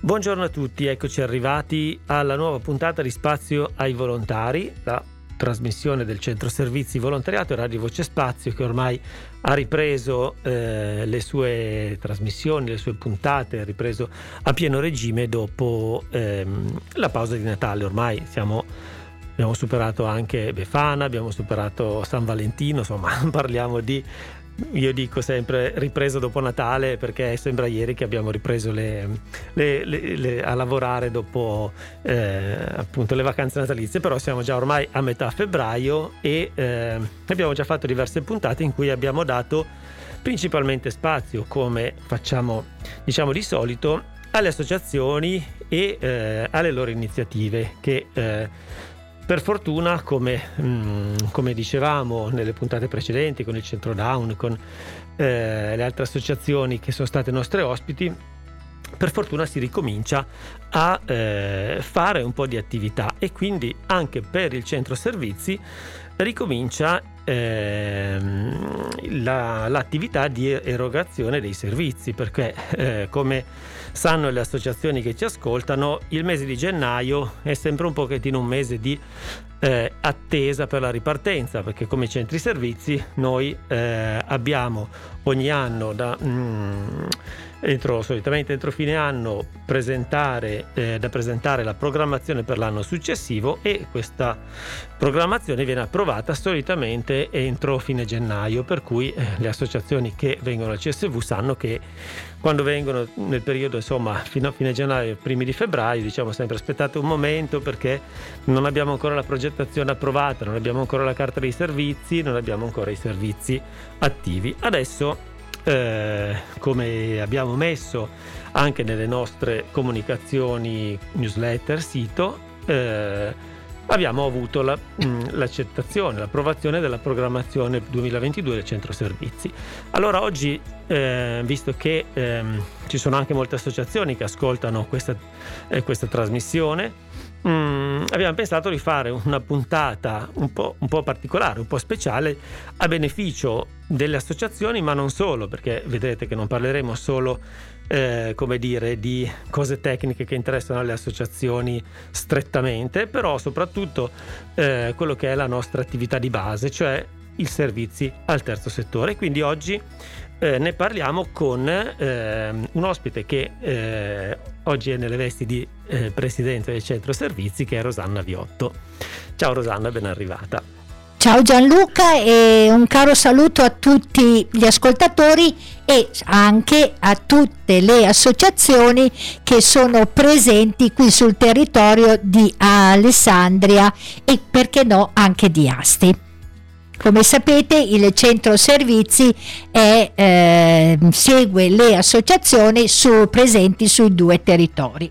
Buongiorno a tutti, eccoci arrivati alla nuova puntata di Spazio ai Volontari, la trasmissione del Centro Servizi Volontariato e Radio Voce Spazio che ormai ha ripreso eh, le sue trasmissioni, le sue puntate, ha ripreso a pieno regime dopo ehm, la pausa di Natale. Ormai siamo, abbiamo superato anche Befana, abbiamo superato San Valentino, insomma parliamo di io dico sempre ripreso dopo Natale perché sembra ieri che abbiamo ripreso le, le, le, a lavorare dopo eh, appunto le vacanze natalizie, però siamo già ormai a metà febbraio e eh, abbiamo già fatto diverse puntate in cui abbiamo dato principalmente spazio, come facciamo diciamo di solito, alle associazioni e eh, alle loro iniziative che eh, per fortuna, come, mh, mm, come, dicevamo nelle puntate precedenti, con il Centro Down, con eh, le altre associazioni che sono state nostre ospiti, per fortuna si ricomincia a eh, fare un po' di attività. E quindi anche per il centro servizi ricomincia ehm, la, l'attività di erogazione dei servizi perché eh, come sanno le associazioni che ci ascoltano il mese di gennaio è sempre un pochettino un mese di eh, attesa per la ripartenza perché come centri servizi noi eh, abbiamo ogni anno da mm, entro, solitamente entro fine anno presentare, eh, da presentare la programmazione per l'anno successivo e questa programmazione viene approvata solitamente entro fine gennaio per cui eh, le associazioni che vengono al CSV sanno che quando vengono nel periodo insomma fino a fine gennaio primi di febbraio diciamo sempre aspettate un momento perché non abbiamo ancora la progettazione approvata non abbiamo ancora la carta dei servizi non abbiamo ancora i servizi attivi. Adesso eh, come abbiamo messo anche nelle nostre comunicazioni newsletter, sito, eh, abbiamo avuto la, mm, l'accettazione, l'approvazione della programmazione 2022 del centro servizi. Allora oggi, eh, visto che ehm, ci sono anche molte associazioni che ascoltano questa, eh, questa trasmissione, Mm, abbiamo pensato di fare una puntata un po', un po', particolare, un po' speciale a beneficio delle associazioni, ma non solo, perché vedrete che non parleremo solo eh, come dire, di cose tecniche che interessano alle associazioni strettamente, però soprattutto eh, quello che è la nostra attività di base, cioè i servizi al terzo settore. Quindi oggi eh, ne parliamo con eh, un ospite che eh, oggi è nelle vesti di eh, presidente del centro servizi che è Rosanna Viotto. Ciao Rosanna, ben arrivata. Ciao Gianluca e un caro saluto a tutti gli ascoltatori e anche a tutte le associazioni che sono presenti qui sul territorio di Alessandria e perché no anche di Asti. Come sapete il centro servizi è, eh, segue le associazioni su, presenti sui due territori.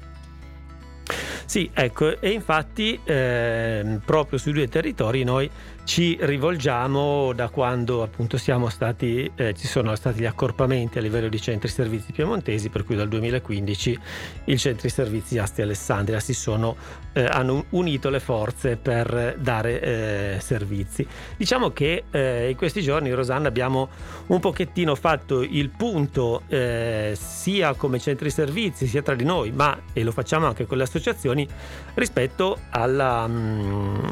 Sì, ecco, e infatti eh, proprio sui due territori noi ci rivolgiamo da quando appunto stati, eh, ci sono stati gli accorpamenti a livello di centri servizi piemontesi, per cui dal 2015 i centri servizi Asti Alessandria si sono, eh, hanno unito le forze per dare eh, servizi. Diciamo che eh, in questi giorni, Rosanna, abbiamo un pochettino fatto il punto eh, sia come centri servizi, sia tra di noi, ma e lo facciamo anche con le associazioni, rispetto alla... Mh, mm,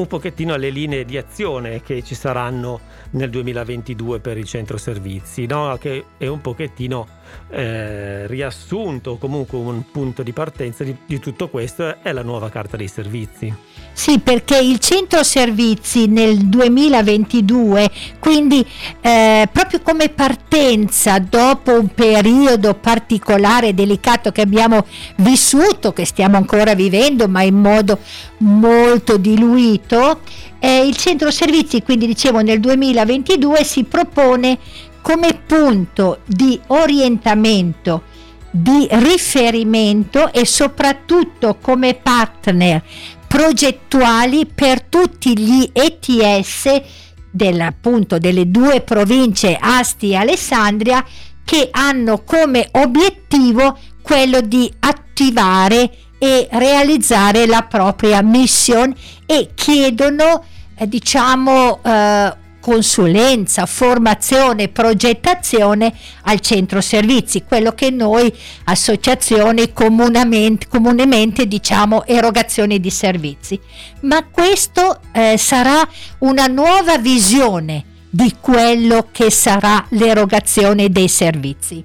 un pochettino alle linee di azione che ci saranno nel 2022 per il centro servizi, no? che è un pochettino eh, riassunto, comunque un punto di partenza di, di tutto questo è la nuova carta dei servizi. Sì, perché il centro servizi nel 2022, quindi eh, proprio come partenza dopo un periodo particolare, delicato che abbiamo vissuto, che stiamo ancora vivendo, ma in modo molto diluito, eh, il centro servizi, quindi dicevo nel 2022, si propone come punto di orientamento, di riferimento e soprattutto come partner progettuali per tutti gli ETS del, appunto, delle due province Asti e Alessandria che hanno come obiettivo quello di attivare e realizzare la propria mission e chiedono eh, diciamo eh, consulenza, formazione, progettazione al centro servizi, quello che noi associazioni comunemente, diciamo erogazione di servizi. Ma questo eh, sarà una nuova visione di quello che sarà l'erogazione dei servizi.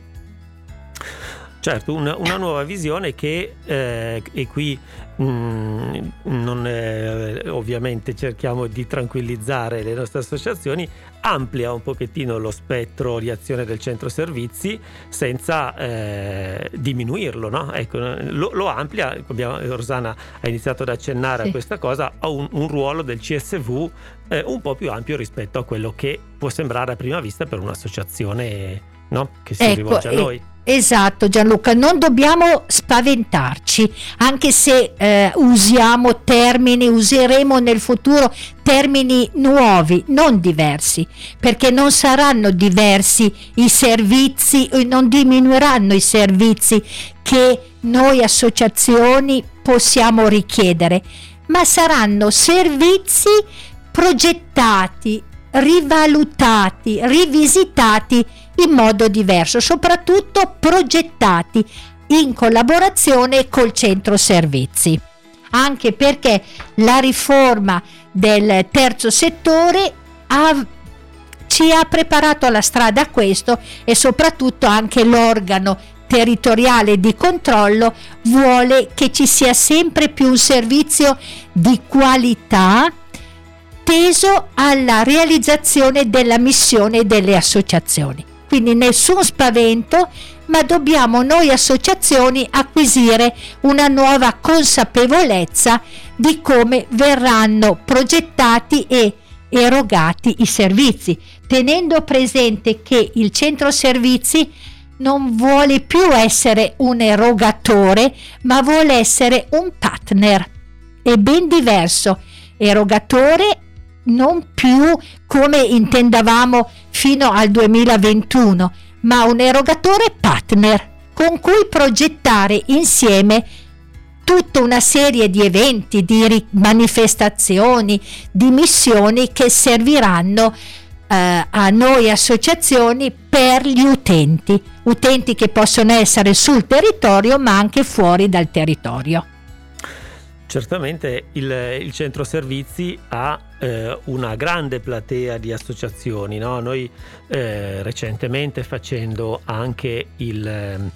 Certo, una, una nuova visione che, eh, e qui mm, non, eh, ovviamente cerchiamo di tranquillizzare le nostre associazioni, amplia un pochettino lo spettro di azione del centro servizi senza eh, diminuirlo, no? ecco, lo, lo, amplia, abbiamo, Rosana ha iniziato ad accennare sì. a questa cosa, ha un, un ruolo del CSV eh, un po' più ampio rispetto a quello che può sembrare a prima vista per un'associazione no? che si ecco, rivolge a noi. Esatto Gianluca, non dobbiamo spaventarci, anche se eh, usiamo termini, useremo nel futuro termini nuovi, non diversi, perché non saranno diversi i servizi, non diminuiranno i servizi che noi associazioni possiamo richiedere, ma saranno servizi progettati, rivalutati, rivisitati in modo diverso, soprattutto progettati in collaborazione col centro servizi. Anche perché la riforma del terzo settore ha, ci ha preparato la strada a questo e soprattutto anche l'organo territoriale di controllo vuole che ci sia sempre più un servizio di qualità teso alla realizzazione della missione delle associazioni. Quindi nessun spavento, ma dobbiamo noi associazioni acquisire una nuova consapevolezza di come verranno progettati e erogati i servizi, tenendo presente che il centro servizi non vuole più essere un erogatore, ma vuole essere un partner. È ben diverso. Erogatore non più come intendavamo fino al 2021, ma un erogatore partner con cui progettare insieme tutta una serie di eventi, di manifestazioni, di missioni che serviranno eh, a noi associazioni per gli utenti, utenti che possono essere sul territorio ma anche fuori dal territorio. Certamente il, il centro servizi ha eh, una grande platea di associazioni. No? Noi eh, recentemente facendo anche il... Ehm,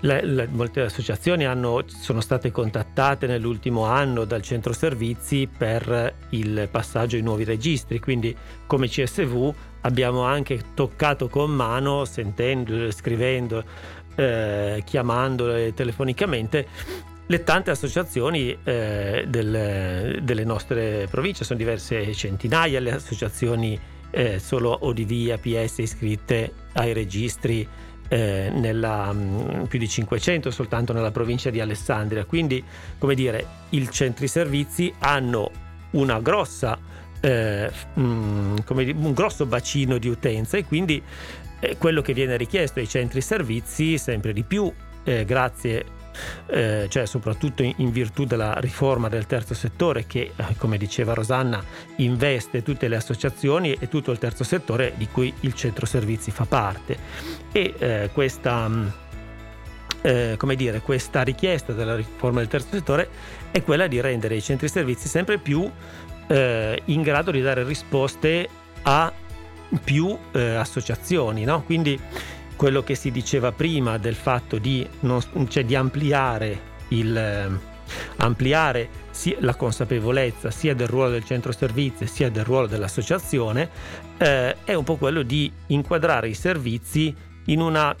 le, le, molte associazioni hanno, sono state contattate nell'ultimo anno dal centro servizi per il passaggio ai nuovi registri, quindi come CSV abbiamo anche toccato con mano, sentendo, scrivendo, eh, chiamandole telefonicamente le tante associazioni eh, del, delle nostre province, sono diverse centinaia le associazioni eh, solo ODV, APS iscritte ai registri eh, nella, mh, mm, più di 500 soltanto nella provincia di Alessandria. Quindi, come dire, i centri servizi hanno una grossa, eh, mh, mm, come un grosso bacino di utenza e quindi eh, quello che viene richiesto ai centri servizi sempre di più, eh, grazie eh, cioè soprattutto in, in, virtù della riforma del terzo settore che, eh, come diceva Rosanna, investe tutte le associazioni e tutto il terzo settore di cui il centro servizi fa parte. E eh, questa, mm, eh, come dire, questa richiesta della riforma del terzo settore è quella di rendere i centri servizi sempre più eh, in grado di dare risposte a più eh, associazioni, no? quindi quello che si diceva prima del fatto di, non, cioè di ampliare, il, ampliare la consapevolezza sia del ruolo del centro servizi sia del ruolo dell'associazione eh, è un po' quello di inquadrare i servizi in una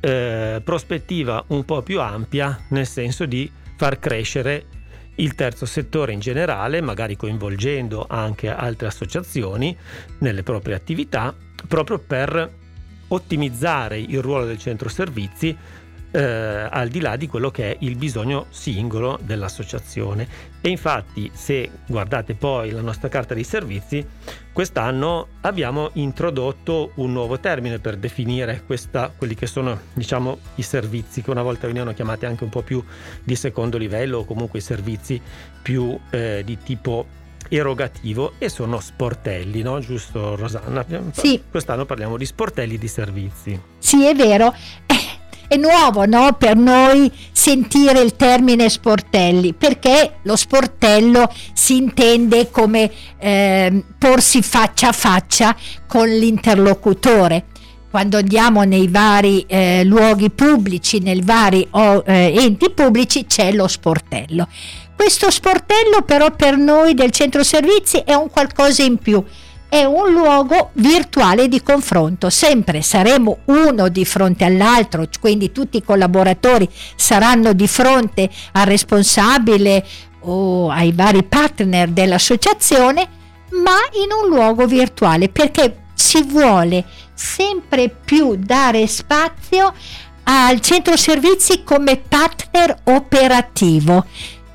eh, prospettiva un po' più ampia nel senso di far crescere il terzo settore in generale, magari coinvolgendo anche altre associazioni nelle proprie attività, proprio per ottimizzare il ruolo del centro servizi eh, al di là di quello che è il bisogno singolo dell'associazione. E infatti, se guardate poi la nostra carta dei servizi, quest'anno abbiamo introdotto un nuovo termine per definire questa, quelli che sono diciamo, i servizi che una volta venivano chiamati anche un po' più di secondo livello o comunque i servizi più eh, di tipo erogativo e sono sportelli, no? Giusto Rosanna? Sì. Quest'anno parliamo di sportelli di servizi. Sì, è vero. È nuovo no? per noi sentire il termine sportelli perché lo sportello si intende come eh, porsi faccia a faccia con l'interlocutore quando andiamo nei vari eh, luoghi pubblici, nei vari oh, eh, enti pubblici, c'è lo sportello. Questo sportello però per noi del centro servizi è un qualcosa in più, è un luogo virtuale di confronto, sempre saremo uno di fronte all'altro, quindi tutti i collaboratori saranno di fronte al responsabile o ai vari partner dell'associazione, ma in un luogo virtuale perché si vuole sempre più dare spazio al centro servizi come partner operativo,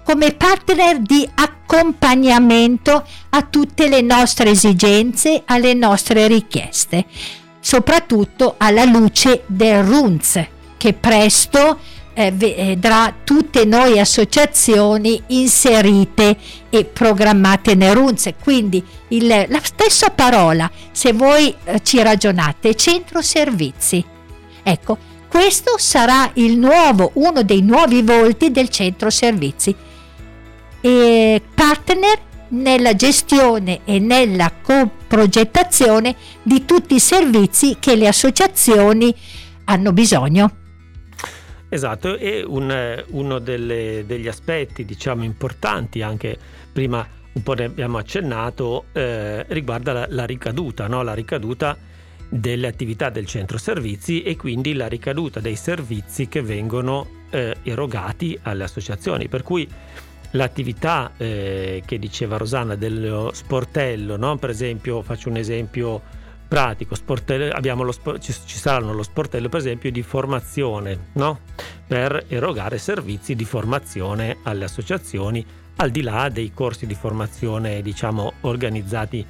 come partner di accompagnamento a tutte le nostre esigenze, alle nostre richieste, soprattutto alla luce del RUNZ che presto eh, vedrà tutte noi associazioni inserite e programmate nel RUNZ. Quindi il, la stessa parola, se voi eh, ci ragionate, centro servizi. Ecco, questo sarà nuovo, uno dei nuovi volti del centro servizi. E partner nella gestione e nella coprogettazione di tutti i servizi che le associazioni hanno bisogno. Esatto, e un, uno delle, degli aspetti diciamo importanti, anche prima un po' ne abbiamo accennato, eh, riguarda la, la ricaduta, no? la ricaduta delle attività del centro servizi e quindi la ricaduta dei servizi che vengono eh, erogati alle associazioni. Per cui l'attività eh, che diceva Rosanna dello sportello, no? per esempio faccio un esempio pratico, lo, ci, ci, saranno lo sportello per esempio di formazione no? per erogare servizi di formazione alle associazioni al di là dei corsi di formazione diciamo organizzati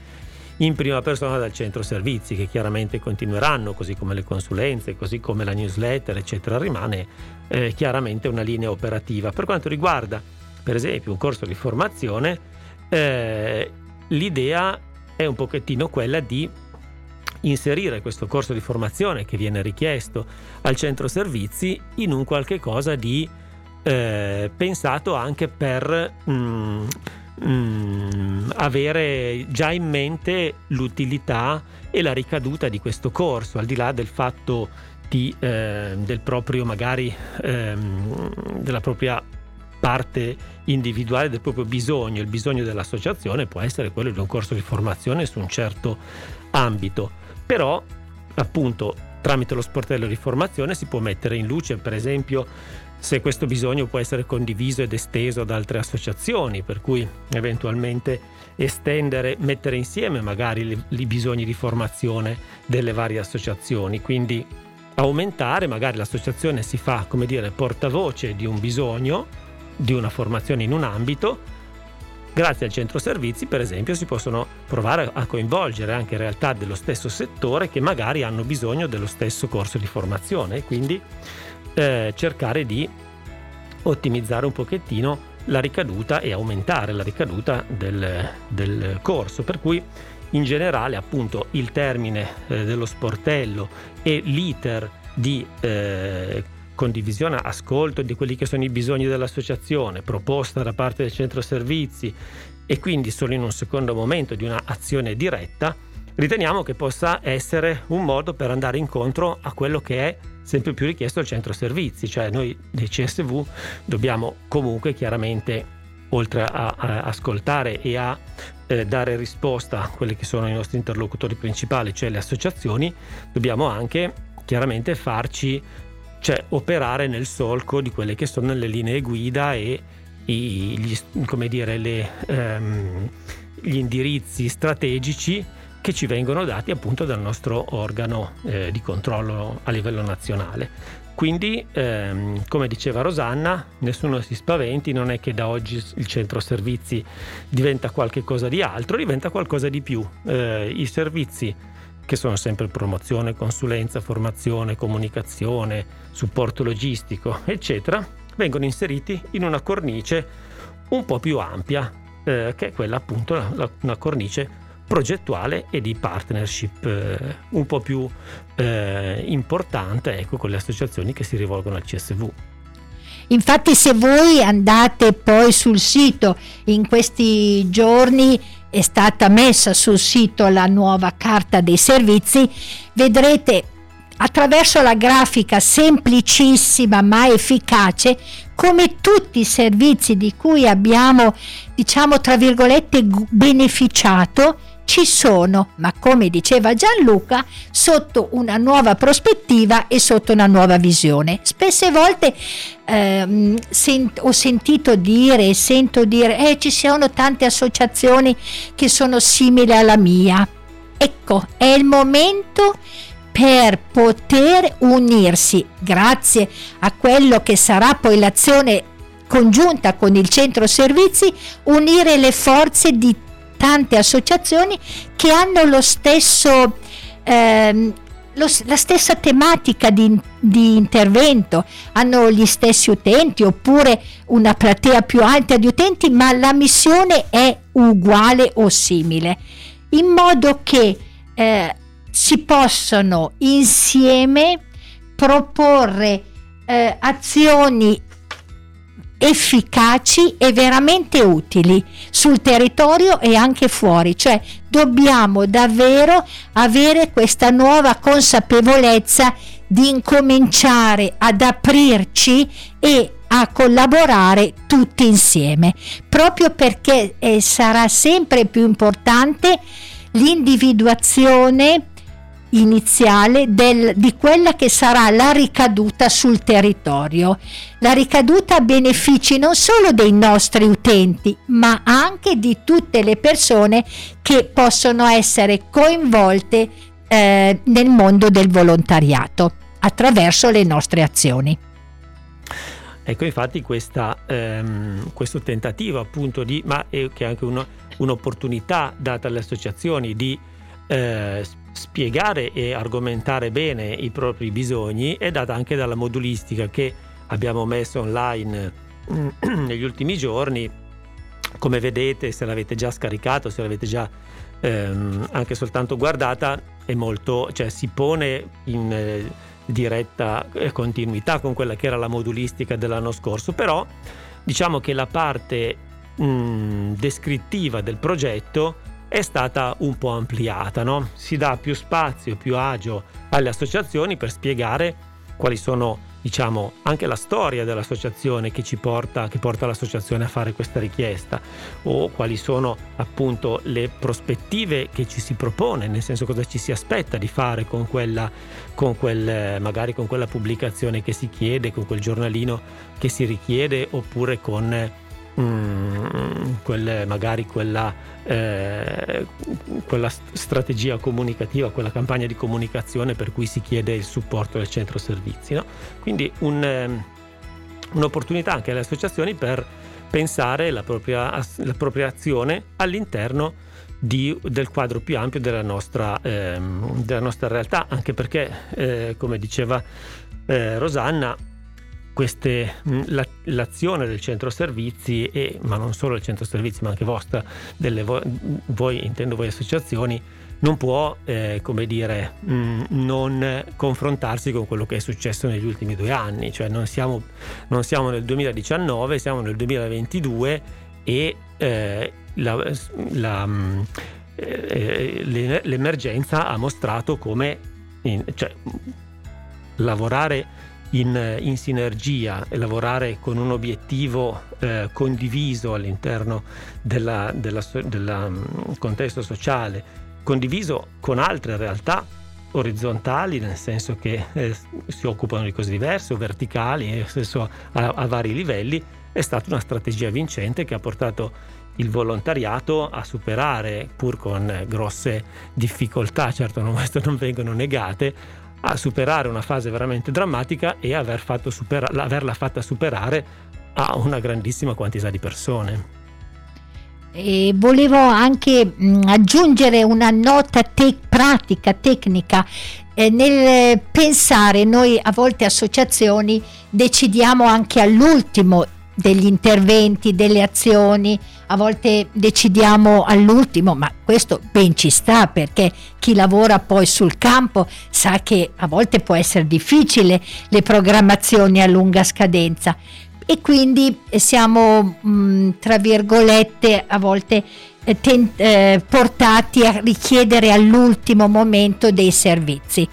in prima persona dal centro servizi che chiaramente continueranno così come le consulenze così come la newsletter eccetera rimane eh, chiaramente una linea operativa per quanto riguarda per esempio un corso di formazione eh, l'idea è un pochettino quella di inserire questo corso di formazione che viene richiesto al centro servizi in un qualche cosa di eh, pensato anche per mm, mm, avere già in mente l'utilità e la ricaduta di questo corso, al di là del fatto di, eh, del proprio magari ehm, della propria parte individuale del proprio bisogno, il bisogno dell'associazione può essere quello di un corso di formazione su un certo ambito. Però appunto tramite lo sportello di formazione si può mettere in luce per esempio se questo bisogno può essere condiviso ed esteso ad altre associazioni, per cui eventualmente estendere, mettere insieme magari i bisogni di formazione delle varie associazioni, quindi aumentare, magari l'associazione si fa come dire portavoce di un bisogno, di una formazione in un ambito, Grazie al centro servizi, per esempio, si possono provare a coinvolgere anche realtà dello stesso settore che magari hanno bisogno dello stesso corso di formazione e quindi eh, cercare di ottimizzare un pochettino la ricaduta e aumentare la ricaduta del, del corso. Per cui in generale appunto il termine eh, dello sportello e l'iter di eh, condivisione, ascolto di quelli che sono i bisogni dell'associazione, proposta da parte del centro servizi e quindi solo in un secondo momento di un'azione diretta, riteniamo che possa essere un modo per andare incontro a quello che è sempre più richiesto al centro servizi, cioè noi dei CSV dobbiamo comunque chiaramente oltre a, a ascoltare e a eh, dare risposta a quelli che sono i nostri interlocutori principali, cioè le associazioni, dobbiamo anche chiaramente farci cioè operare nel solco di quelle che sono le linee guida e i, gli, dire, le, um, gli, indirizzi strategici che ci vengono dati appunto dal nostro organo eh, di controllo a livello nazionale. Quindi, ehm, come diceva Rosanna, nessuno si spaventi, non è che da oggi il centro servizi diventa qualcosa di altro, diventa qualcosa di più. Eh, I servizi che sono sempre promozione, consulenza, formazione, comunicazione, supporto logistico, eccetera, vengono inseriti in una cornice un po' più ampia eh, che è quella appunto la, una cornice progettuale e di partnership eh, un po' più eh, importante ecco, con le associazioni che si rivolgono al CSV. Infatti se voi andate poi sul sito in questi giorni è stata messa sul sito la nuova carta dei servizi, vedrete attraverso la grafica semplicissima ma efficace come tutti i servizi di cui abbiamo diciamo tra virgolette beneficiato ci sono, ma come diceva Gianluca, sotto una nuova prospettiva e sotto una nuova visione. Spesse volte ehm, sent- ho sentito dire e sento dire eh, ci sono tante associazioni che sono simili alla mia. Ecco, è il momento per poter unirsi grazie a quello che sarà poi l'azione congiunta con il centro servizi, unire le forze di tante associazioni che hanno lo stesso, ehm, lo, la stessa tematica di, di, intervento, hanno gli stessi utenti oppure una platea più alta di utenti, ma la missione è uguale o simile, in modo che eh, si possano insieme proporre eh, azioni efficaci e veramente utili sul territorio e anche fuori, cioè dobbiamo davvero avere questa nuova consapevolezza di incominciare ad aprirci e a collaborare tutti insieme, proprio perché eh, sarà sempre più importante l'individuazione iniziale del, di quella che sarà la ricaduta sul territorio. La ricaduta a benefici non solo dei nostri utenti, ma anche di tutte le persone che possono essere coinvolte eh, nel mondo del volontariato attraverso le nostre azioni. Ecco, infatti, questa, ehm, questo tentativo appunto di, ma è che è anche uno, un'opportunità data alle associazioni di eh, spiegare e argomentare bene i propri bisogni è data anche dalla modulistica che abbiamo messo online mm, negli ultimi giorni. Come vedete, se l'avete già scaricato, se l'avete già ehm, anche soltanto guardata, è molto, cioè si pone in eh, diretta continuità con quella che era la modulistica dell'anno scorso, però diciamo che la parte mh, mm, descrittiva del progetto è stata un po' ampliata, no? si dà più spazio, più agio alle associazioni per spiegare quali sono diciamo anche la storia dell'associazione che ci porta, che porta l'associazione a fare questa richiesta o quali sono appunto le prospettive che ci si propone, nel senso cosa ci si aspetta di fare con quella, con quel, magari con quella pubblicazione che si chiede, con quel giornalino che si richiede oppure con mm, quelle, magari quella, eh, quella strategia comunicativa, quella campagna di comunicazione per cui si chiede il supporto del centro servizi. No? Quindi un, eh, un'opportunità anche alle associazioni per pensare la propria, la propria azione all'interno di, del quadro più ampio della nostra, eh, della nostra realtà, anche perché, eh, come diceva eh, Rosanna, queste, la, l'azione del centro servizi, e, ma non solo del centro servizi, ma anche vostra, delle vo, voi, intendo voi associazioni, non può, eh, come dire, mh, non confrontarsi con quello che è successo negli ultimi due anni, cioè non siamo, non siamo nel 2019, siamo nel 2022 e eh, la, la, eh, l'emergenza ha mostrato come cioè, lavorare in, in, sinergia e lavorare con un obiettivo eh, condiviso all'interno del mm, contesto sociale, condiviso con altre realtà orizzontali, nel senso che eh, si occupano di cose diverse, o verticali, nel senso a, a vari livelli, è stata una strategia vincente che ha portato il volontariato a superare, pur con grosse difficoltà, certo non, non vengono negate, a superare una fase veramente drammatica e aver fatto supera- averla fatta superare a una grandissima quantità di persone. E volevo anche mh, aggiungere una nota te- pratica, tecnica. Eh, nel pensare, noi a volte associazioni decidiamo anche all'ultimo degli interventi, delle azioni, a volte decidiamo all'ultimo, ma questo ben ci sta perché chi lavora poi sul campo sa che a volte può essere difficile le programmazioni a lunga scadenza e quindi siamo mh, tra virgolette a volte eh, ten, eh, portati a richiedere all'ultimo momento dei servizi.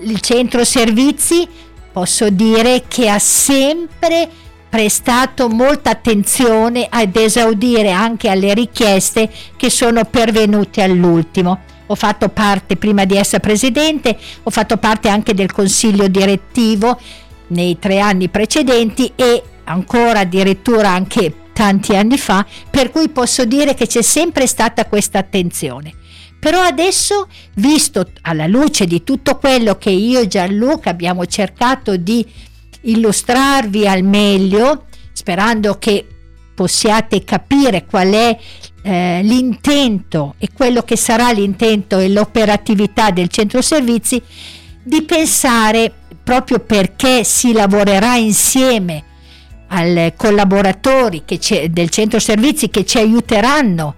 Il centro servizi posso dire che ha sempre prestato molta attenzione ad esaudire anche alle richieste che sono pervenute all'ultimo. Ho fatto parte, prima di essere presidente, ho fatto parte anche del consiglio direttivo nei tre anni precedenti e ancora addirittura anche tanti anni fa, per cui posso dire che c'è sempre stata questa attenzione. Però adesso, visto alla luce di tutto quello che io e Gianluca abbiamo cercato di illustrarvi al meglio, sperando che possiate capire qual è eh, l'intento e quello che sarà l'intento e l'operatività del centro servizi, di pensare proprio perché si lavorerà insieme ai collaboratori del centro servizi che ci aiuteranno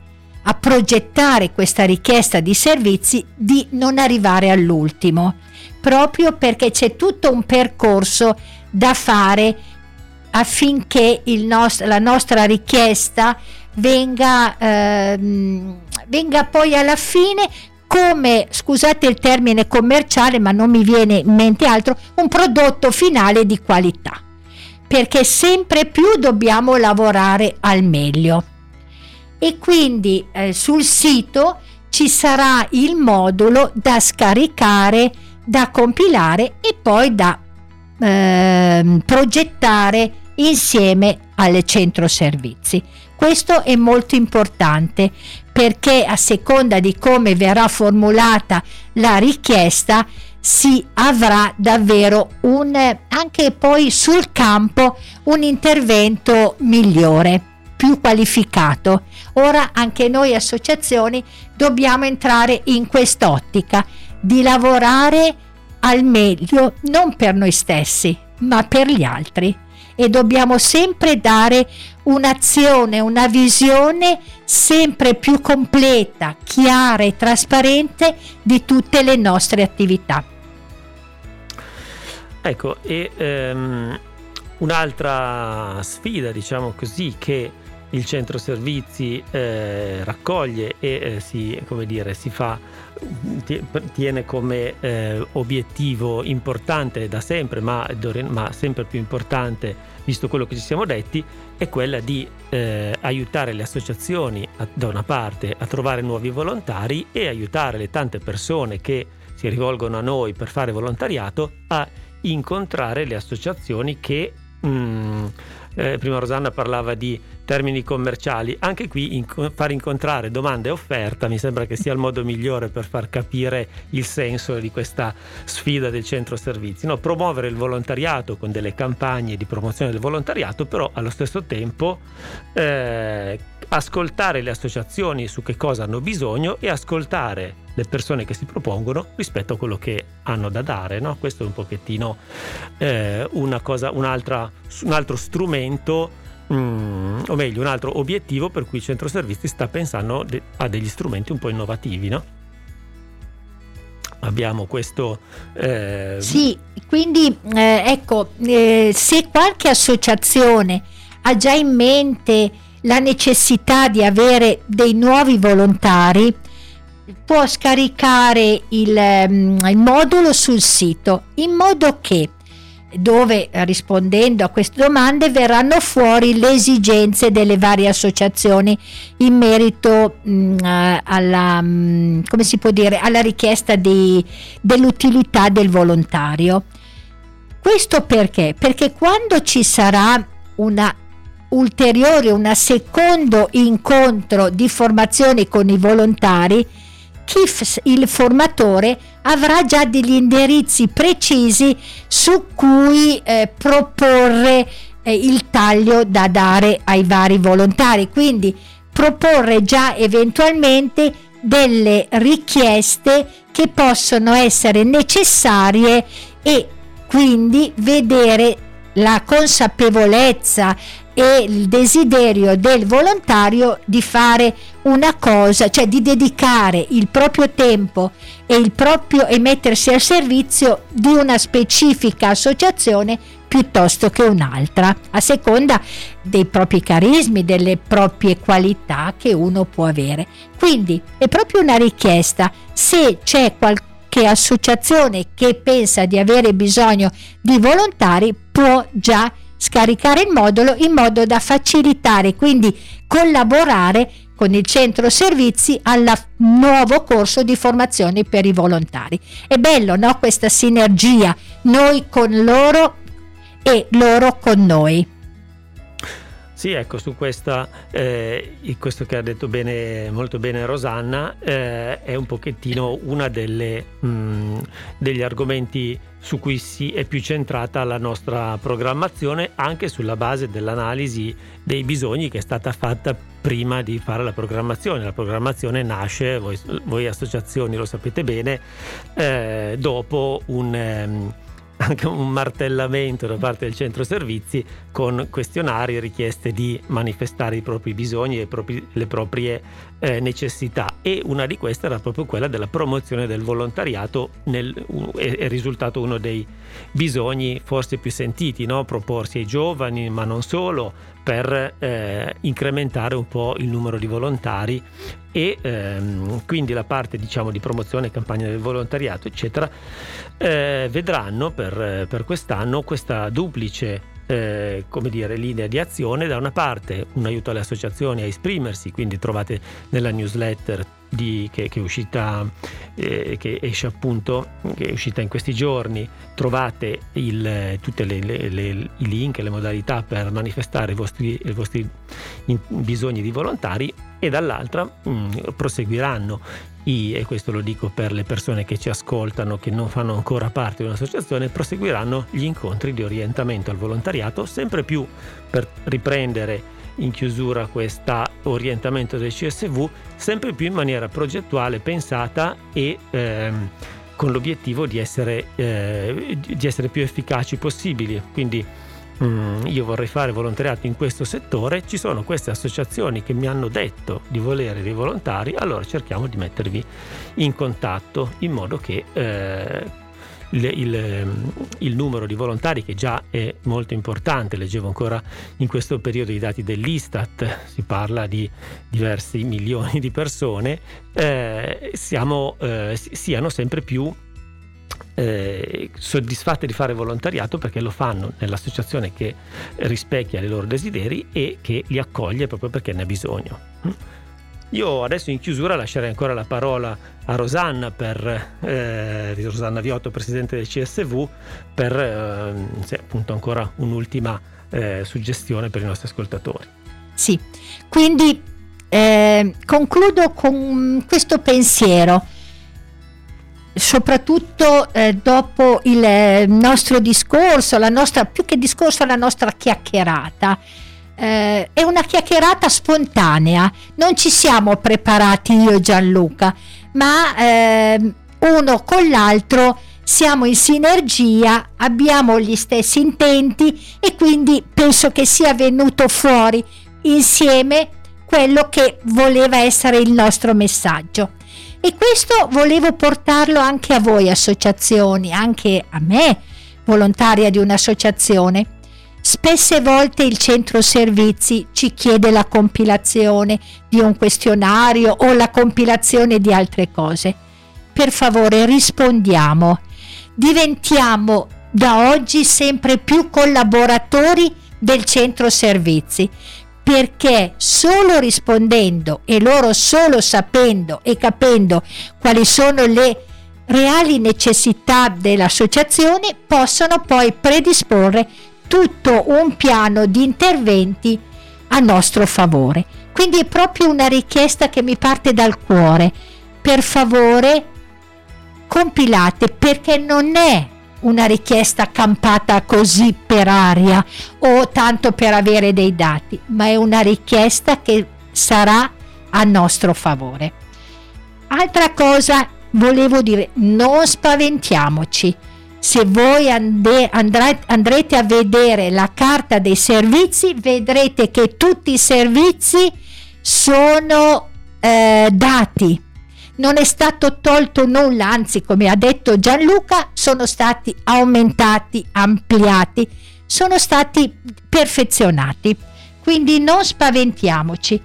a progettare questa richiesta di servizi di non arrivare all'ultimo, proprio perché c'è tutto un percorso da fare affinché nost- la nostra richiesta venga, ehm, venga poi alla fine come, scusate il termine commerciale, ma non mi viene in mente altro, un prodotto finale di qualità. Perché sempre più dobbiamo lavorare al meglio. E quindi eh, sul sito ci sarà il modulo da scaricare, da compilare e poi da eh, progettare insieme al centro servizi. Questo è molto importante perché a seconda di come verrà formulata la richiesta si avrà davvero un anche poi sul campo un intervento migliore, più qualificato. Ora anche noi associazioni dobbiamo entrare in quest'ottica di lavorare al meglio non per noi stessi, ma per gli altri. E dobbiamo sempre dare un'azione, una visione sempre più completa, chiara e trasparente di tutte le nostre attività. Ecco, e um, un'altra sfida, diciamo così, che il centro servizi eh, raccoglie e eh, si, dire, si, fa, tiene come eh, obiettivo importante da sempre, ma, ma, sempre più importante visto quello che ci siamo detti, è quella di eh, aiutare le associazioni a, da una parte a trovare nuovi volontari e aiutare le tante persone che si rivolgono a noi per fare volontariato a incontrare le associazioni che... Mm, eh, prima Rosanna parlava di termini commerciali, anche qui in, far incontrare domanda e offerta mi sembra che sia il modo migliore per far capire il senso di questa sfida del centro servizi. No? Promuovere il volontariato con delle campagne di promozione del volontariato, però allo stesso tempo eh, ascoltare le associazioni su che cosa hanno bisogno e ascoltare le persone che si propongono rispetto a quello che hanno da dare. No? Questo è un pochettino eh, cosa, un altro strumento Mm, o meglio un altro obiettivo per cui il centro servizi sta pensando de- a degli strumenti un po' innovativi, no? Abbiamo questo... Eh... Sì, quindi eh, ecco, eh, se qualche associazione ha già in mente la necessità di avere dei nuovi volontari, può scaricare il, mm, il modulo sul sito in modo che dove eh, rispondendo a queste domande verranno fuori le esigenze delle varie associazioni in merito mh, mm, alla, mh, mm, dire, alla richiesta di, dell'utilità del volontario. Questo perché? Perché quando ci sarà una ulteriore, un secondo incontro di formazione con i volontari, KIF, il formatore, avrà già degli indirizzi precisi su cui eh, proporre eh, il taglio da dare ai vari volontari. Quindi proporre già eventualmente delle richieste che possono essere necessarie e quindi vedere la consapevolezza e il desiderio del volontario di fare una cosa, cioè di dedicare il proprio tempo e, il proprio, e mettersi al servizio di una specifica associazione piuttosto che un'altra, a seconda dei propri carismi, delle proprie qualità che uno può avere. Quindi è proprio una richiesta, se c'è qualche associazione che pensa di avere bisogno di volontari, può già scaricare il modulo in modo da facilitare, quindi collaborare con il centro servizi al nuovo corso di formazione per i volontari. È bello, no? Questa sinergia, noi con loro e loro con noi. Sì, ecco, su questa, eh, questo che ha detto bene, molto bene Rosanna, eh, è un pochettino uno mm, degli argomenti su cui si è più centrata la nostra programmazione, anche sulla base dell'analisi dei bisogni che è stata fatta prima di fare la programmazione. La programmazione nasce, voi, voi associazioni lo sapete bene, eh, dopo un... Eh, anche un martellamento da parte del centro servizi con questionari e richieste di manifestare i propri bisogni e le proprie eh, necessità e una di queste era proprio quella della promozione del volontariato nel, è, è, risultato uno dei bisogni forse più sentiti, no? proporsi ai giovani ma non solo per eh, incrementare un po' il numero di volontari e ehm, quindi la parte diciamo di promozione, campagna del volontariato eccetera eh, vedranno per, per quest'anno questa duplice eh, come dire, linea di azione. Da una parte un aiuto alle associazioni a esprimersi, quindi trovate nella newsletter di, che, che, è uscita, eh, che esce appunto, che è uscita in questi giorni, trovate tutti i link e le modalità per manifestare i vostri, i vostri bisogni di volontari e dall'altra mh, mm, proseguiranno. I, e questo lo dico per le persone che ci ascoltano, che non fanno ancora parte di un'associazione, proseguiranno gli incontri di orientamento al volontariato, sempre più per riprendere in chiusura questo orientamento del CSV, sempre più in maniera progettuale, pensata e ehm, con l'obiettivo di essere, eh, di essere più efficaci possibili. Quindi mm, io vorrei fare volontariato in questo settore, ci sono queste associazioni che mi hanno detto di volere dei volontari, allora cerchiamo di mettervi in contatto in modo che eh, il, il, il, numero di volontari che già è molto importante, leggevo ancora in questo periodo i dati dell'Istat, si parla di diversi milioni di persone, eh, siamo, eh, siano sempre più eh, soddisfatte di fare volontariato perché lo fanno nell'associazione che rispecchia i loro desideri e che li accoglie proprio perché ne ha bisogno. Io adesso in chiusura lascerei ancora la parola a Rosanna, per, eh, Rosanna Viotto, presidente del CSV, per eh, se, appunto ancora un'ultima eh, suggestione per i nostri ascoltatori. Sì, quindi eh, concludo con questo pensiero soprattutto eh, dopo il eh, nostro discorso, la nostra, più che discorso, la nostra chiacchierata. Eh, è una chiacchierata spontanea, non ci siamo preparati io e Gianluca, ma eh, uno con l'altro siamo in sinergia, abbiamo gli stessi intenti e quindi penso che sia venuto fuori insieme quello che voleva essere il nostro messaggio. E questo volevo portarlo anche a voi associazioni, anche a me, volontaria di un'associazione. Spesse volte il centro servizi ci chiede la compilazione di un questionario o la compilazione di altre cose. Per favore rispondiamo. Diventiamo da oggi sempre più collaboratori del centro servizi perché solo rispondendo e loro solo sapendo e capendo quali sono le reali necessità dell'associazione possono poi predisporre tutto un piano di interventi a nostro favore. Quindi è proprio una richiesta che mi parte dal cuore. Per favore, compilate perché non è una richiesta campata così per aria o tanto per avere dei dati, ma è una richiesta che sarà a nostro favore. Altra cosa volevo dire, non spaventiamoci. Se voi ande, andrete, andrete a vedere la carta dei servizi, vedrete che tutti i servizi sono eh, dati. Non è stato tolto nulla, anzi, come ha detto Gianluca, sono stati aumentati, ampliati, sono stati perfezionati. Quindi non spaventiamoci.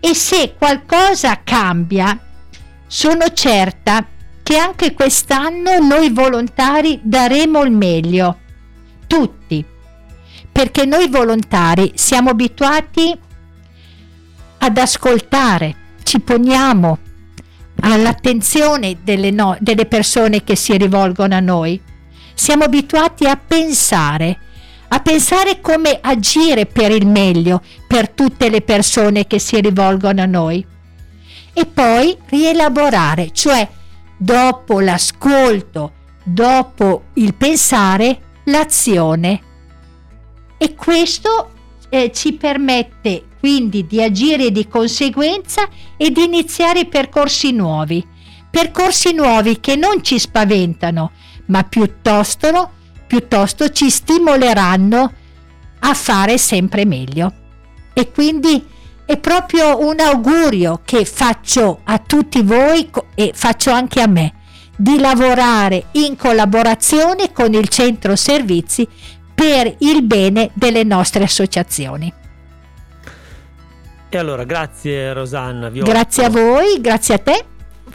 E se qualcosa cambia, sono certa che anche quest'anno noi volontari daremo il meglio, tutti, perché noi volontari siamo abituati ad ascoltare, ci poniamo all'attenzione delle, no, delle persone che si rivolgono a noi, siamo abituati a pensare, a pensare come agire per il meglio per tutte le persone che si rivolgono a noi. E poi rielaborare, cioè dopo l'ascolto, dopo il pensare, l'azione. E questo eh, ci permette quindi di agire di conseguenza e di iniziare percorsi nuovi, percorsi nuovi che non ci spaventano, ma piuttosto, piuttosto ci stimoleranno a fare sempre meglio. E quindi è proprio un augurio che faccio a tutti voi e faccio anche a me di lavorare in collaborazione con il centro servizi per il bene delle nostre associazioni. E allora grazie Rosanna. grazie a voi, grazie a te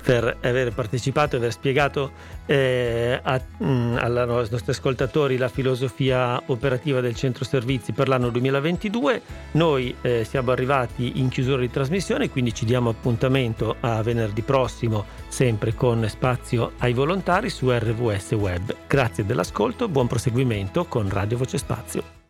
per aver partecipato e aver spiegato eh, a, mh, mm, ai nostri ascoltatori la filosofia operativa del centro servizi per l'anno 2022. Noi eh, siamo arrivati in chiusura di trasmissione, quindi ci diamo appuntamento a venerdì prossimo, sempre con spazio ai volontari su RVS Web. Grazie dell'ascolto, buon proseguimento con Radio Voce Spazio.